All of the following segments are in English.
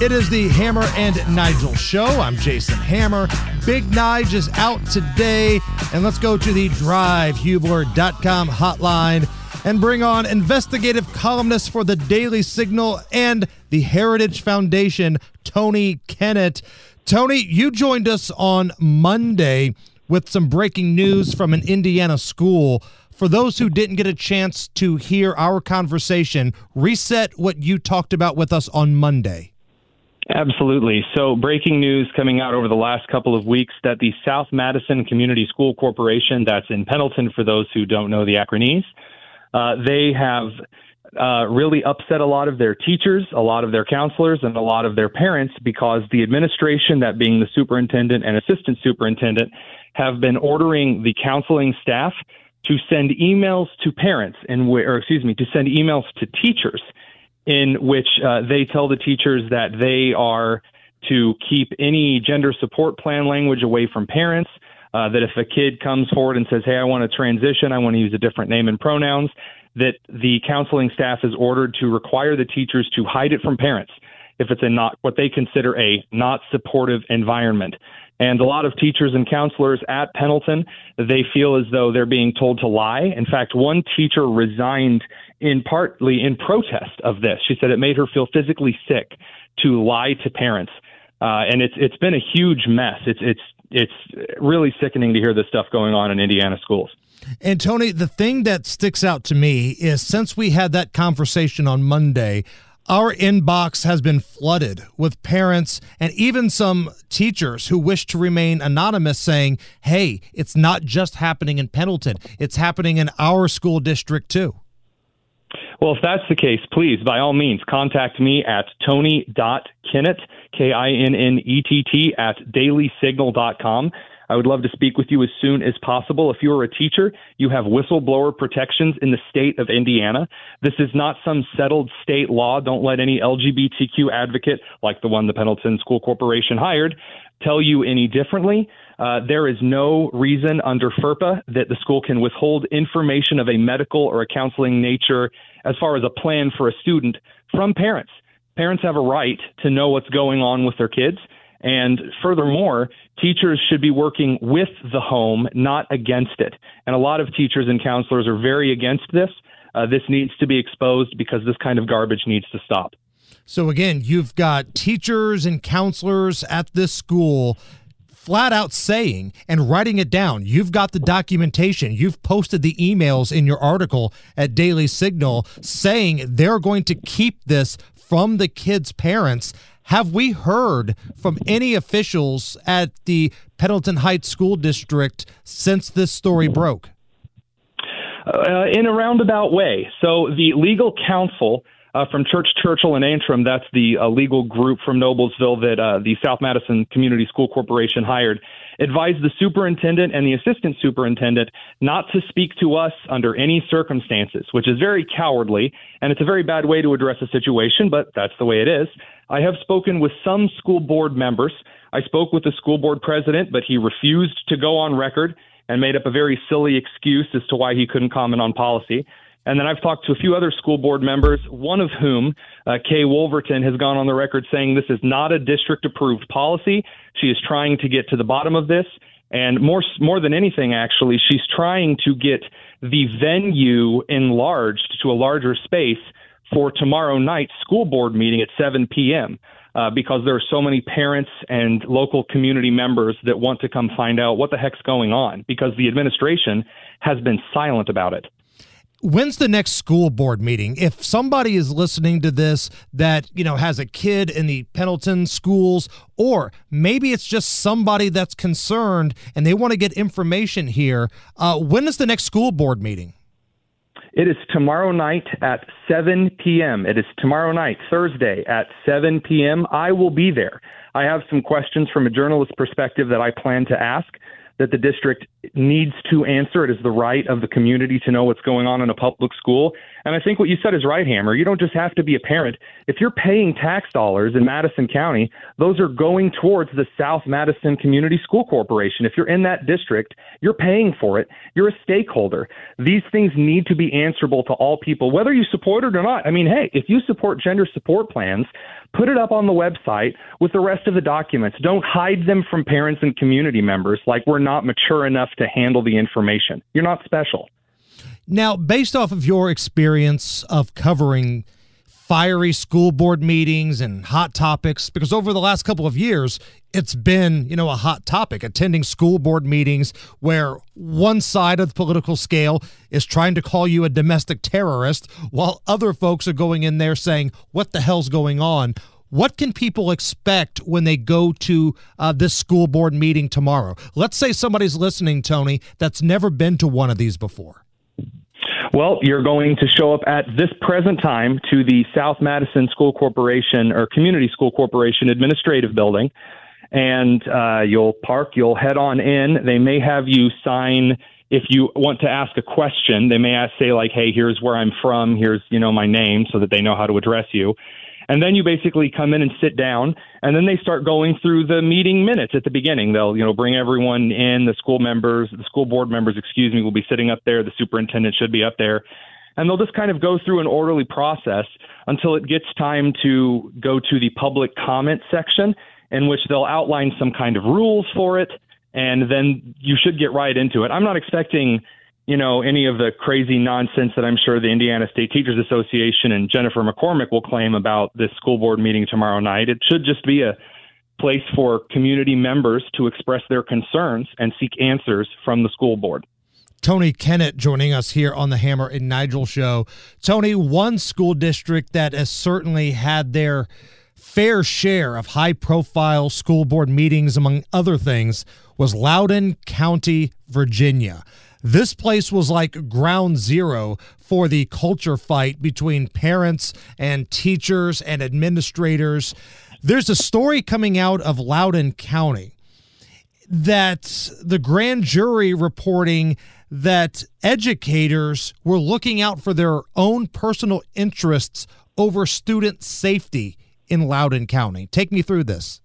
It is the Hammer and Nigel show. I'm Jason Hammer. Big Nige is out today. And let's go to the drivehubler.com hotline and bring on investigative columnist for the Daily Signal and the Heritage Foundation, Tony Kinnett. Tony, you joined us on Monday with some breaking news from an Indiana school. For those who didn't get a chance to hear our conversation, reset what you talked about with us on Monday. Absolutely. So, breaking news coming out over the last couple of weeks that the South Madison Community School Corporation, that's in Pendleton for those who don't know the acronyms, uh, they have uh, really upset a lot of their teachers, a lot of their counselors, and a lot of their parents because the administration, that being the superintendent and assistant superintendent, have been ordering the counseling staff to send emails to parents and, or excuse me, to send emails to teachers in which uh, they tell the teachers that they are to keep any gender support plan language away from parents. Uh, that if a kid comes forward and says, "Hey, I want to transition, I want to use a different name and pronouns," that the counseling staff is ordered to require the teachers to hide it from parents if it's a not what they consider a not supportive environment. And a lot of teachers and counselors at Pendleton, they feel as though they're being told to lie. In fact, one teacher resigned in partly in protest of this. She said it made her feel physically sick to lie to parents. Uh, and it's it's been a huge mess. It's it's it's really sickening to hear this stuff going on in Indiana schools. And Tony, the thing that sticks out to me is since we had that conversation on Monday, our inbox has been flooded with parents and even some teachers who wish to remain anonymous saying, hey, it's not just happening in Pendleton, it's happening in our school district too. Well, if that's the case, please, by all means, contact me at tony.kinnett, K I N N E T T, at dailysignal.com. I would love to speak with you as soon as possible. If you are a teacher, you have whistleblower protections in the state of Indiana. This is not some settled state law. Don't let any LGBTQ advocate, like the one the Pendleton School Corporation hired, tell you any differently. Uh, there is no reason under FERPA that the school can withhold information of a medical or a counseling nature as far as a plan for a student from parents. Parents have a right to know what's going on with their kids. And furthermore, teachers should be working with the home, not against it. And a lot of teachers and counselors are very against this. Uh, this needs to be exposed because this kind of garbage needs to stop. So, again, you've got teachers and counselors at this school flat out saying and writing it down. You've got the documentation. You've posted the emails in your article at Daily Signal saying they're going to keep this from the kids' parents. Have we heard from any officials at the Pendleton Heights School District since this story broke? Uh, in a roundabout way. So the legal counsel uh, from Church Churchill and Antrim, that's the uh, legal group from Noblesville that uh, the South Madison Community School Corporation hired, advised the superintendent and the assistant superintendent not to speak to us under any circumstances, which is very cowardly and it's a very bad way to address a situation, but that's the way it is. I have spoken with some school board members. I spoke with the school board president, but he refused to go on record and made up a very silly excuse as to why he couldn't comment on policy. And then I've talked to a few other school board members, one of whom, uh, Kay Wolverton, has gone on the record saying this is not a district approved policy. She is trying to get to the bottom of this. And more, more than anything, actually, she's trying to get the venue enlarged to a larger space for tomorrow night's school board meeting at 7 p.m. Uh, because there are so many parents and local community members that want to come find out what the heck's going on because the administration has been silent about it when's the next school board meeting if somebody is listening to this that you know has a kid in the pendleton schools or maybe it's just somebody that's concerned and they want to get information here uh, when is the next school board meeting it is tomorrow night at 7 p.m. It is tomorrow night, Thursday at 7 p.m. I will be there. I have some questions from a journalist perspective that I plan to ask that the district needs to answer. It is the right of the community to know what's going on in a public school. And I think what you said is right, Hammer. You don't just have to be a parent. If you're paying tax dollars in Madison County, those are going towards the South Madison Community School Corporation. If you're in that district, you're paying for it. You're a stakeholder. These things need to be answerable to all people, whether you support it or not. I mean, hey, if you support gender support plans, put it up on the website with the rest of the documents. Don't hide them from parents and community members like we're not mature enough to handle the information. You're not special. Now, based off of your experience of covering fiery school board meetings and hot topics, because over the last couple of years, it's been, you know, a hot topic attending school board meetings where one side of the political scale is trying to call you a domestic terrorist while other folks are going in there saying, what the hell's going on? What can people expect when they go to uh, this school board meeting tomorrow? Let's say somebody's listening, Tony, that's never been to one of these before. Well, you're going to show up at this present time to the South Madison School Corporation or Community School Corporation Administrative Building, and uh, you'll park. You'll head on in. They may have you sign if you want to ask a question. They may ask, say like, "Hey, here's where I'm from. Here's you know my name," so that they know how to address you. And then you basically come in and sit down, and then they start going through the meeting minutes at the beginning. They'll, you know, bring everyone in, the school members, the school board members, excuse me, will be sitting up there. The superintendent should be up there. And they'll just kind of go through an orderly process until it gets time to go to the public comment section, in which they'll outline some kind of rules for it. And then you should get right into it. I'm not expecting you know, any of the crazy nonsense that I'm sure the Indiana State Teachers Association and Jennifer McCormick will claim about this school board meeting tomorrow night. It should just be a place for community members to express their concerns and seek answers from the school board. Tony Kinnett joining us here on the Hammer and Nigel show. Tony, one school district that has certainly had their fair share of high profile school board meetings, among other things, was Loudoun County, Virginia. This place was like ground zero for the culture fight between parents and teachers and administrators. There's a story coming out of Loudoun County that the grand jury reporting that educators were looking out for their own personal interests over student safety in Loudoun County. Take me through this.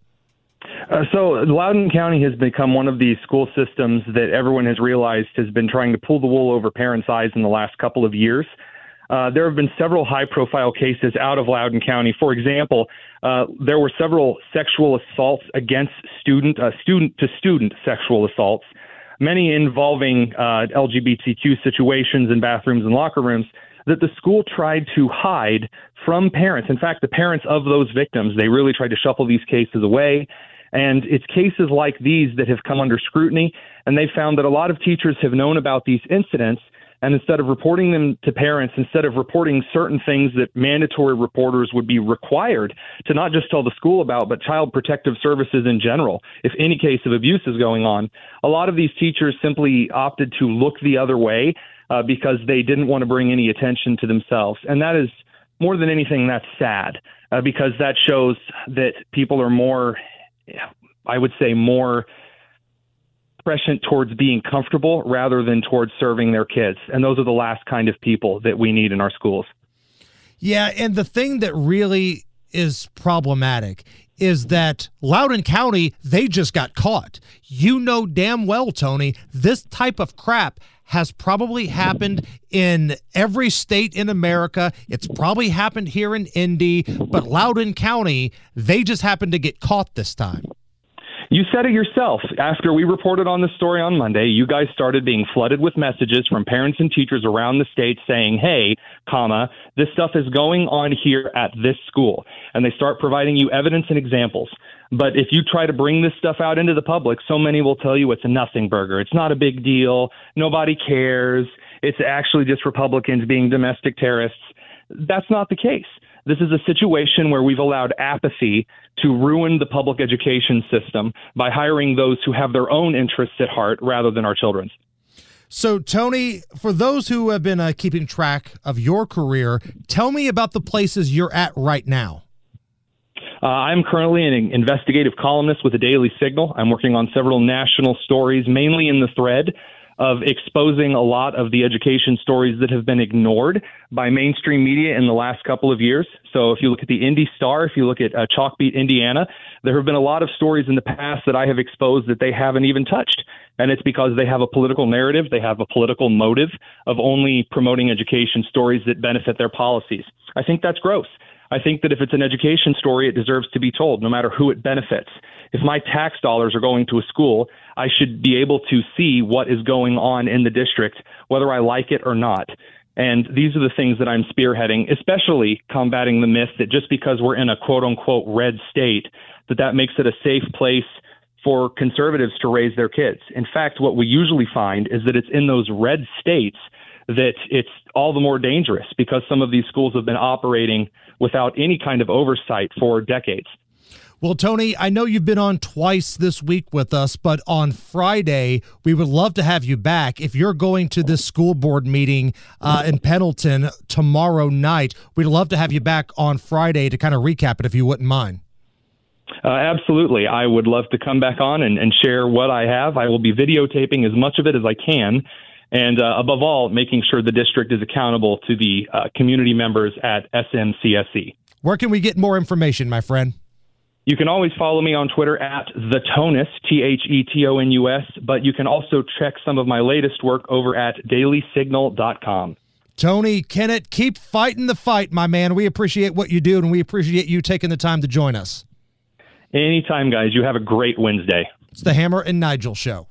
Uh, so Loudoun County has become one of these school systems that everyone has realized has been trying to pull the wool over parents' eyes in the last couple of years. Uh, there have been several high-profile cases out of Loudoun County. For example, uh, there were several sexual assaults against student uh, student to student sexual assaults, many involving uh, LGBTQ situations in bathrooms and locker rooms that the school tried to hide from parents. In fact, the parents of those victims, they really tried to shuffle these cases away. And it's cases like these that have come under scrutiny, and they found that a lot of teachers have known about these incidents. And instead of reporting them to parents, instead of reporting certain things that mandatory reporters would be required to not just tell the school about, but child protective services in general, if any case of abuse is going on, a lot of these teachers simply opted to look the other way uh, because they didn't want to bring any attention to themselves. And that is more than anything, that's sad uh, because that shows that people are more I would say, more prescient towards being comfortable rather than towards serving their kids. And those are the last kind of people that we need in our schools. Yeah. And the thing that really is problematic is that Loudoun County, they just got caught. You know damn well, Tony, this type of crap has probably happened in every state in America. It's probably happened here in Indy, but Loudoun County, they just happened to get caught this time. You said it yourself. After we reported on this story on Monday, you guys started being flooded with messages from parents and teachers around the state saying, "Hey, comma, this stuff is going on here at this school." And they start providing you evidence and examples. But if you try to bring this stuff out into the public, so many will tell you it's a nothing burger. It's not a big deal. Nobody cares. It's actually just Republicans being domestic terrorists. That's not the case. This is a situation where we've allowed apathy to ruin the public education system by hiring those who have their own interests at heart rather than our children's. So, Tony, for those who have been uh, keeping track of your career, tell me about the places you're at right now. Uh, I'm currently an investigative columnist with the Daily Signal. I'm working on several national stories, mainly in the thread of exposing a lot of the education stories that have been ignored by mainstream media in the last couple of years. So if you look at the Indy Star, if you look at uh, Chalkbeat Indiana, there have been a lot of stories in the past that I have exposed that they haven't even touched. And it's because they have a political narrative, they have a political motive of only promoting education stories that benefit their policies. I think that's gross. I think that if it's an education story, it deserves to be told, no matter who it benefits. If my tax dollars are going to a school, I should be able to see what is going on in the district, whether I like it or not. And these are the things that I'm spearheading, especially combating the myth that just because we're in a quote unquote red state, that that makes it a safe place for conservatives to raise their kids. In fact, what we usually find is that it's in those red states that it's all the more dangerous because some of these schools have been operating without any kind of oversight for decades. Well, Tony, I know you've been on twice this week with us, but on Friday, we would love to have you back. If you're going to this school board meeting uh, in Pendleton tomorrow night, we'd love to have you back on Friday to kind of recap it if you wouldn't mind. Uh, absolutely. I would love to come back on and, and share what I have. I will be videotaping as much of it as I can and uh, above all, making sure the district is accountable to the uh, community members at SMCSE. Where can we get more information, my friend? You can always follow me on Twitter at the Tonus, T H E T O N U S, but you can also check some of my latest work over at dailysignal.com. Tony Kinnett, keep fighting the fight, my man. We appreciate what you do, and we appreciate you taking the time to join us. Anytime, guys. You have a great Wednesday. It's the Hammer and Nigel Show.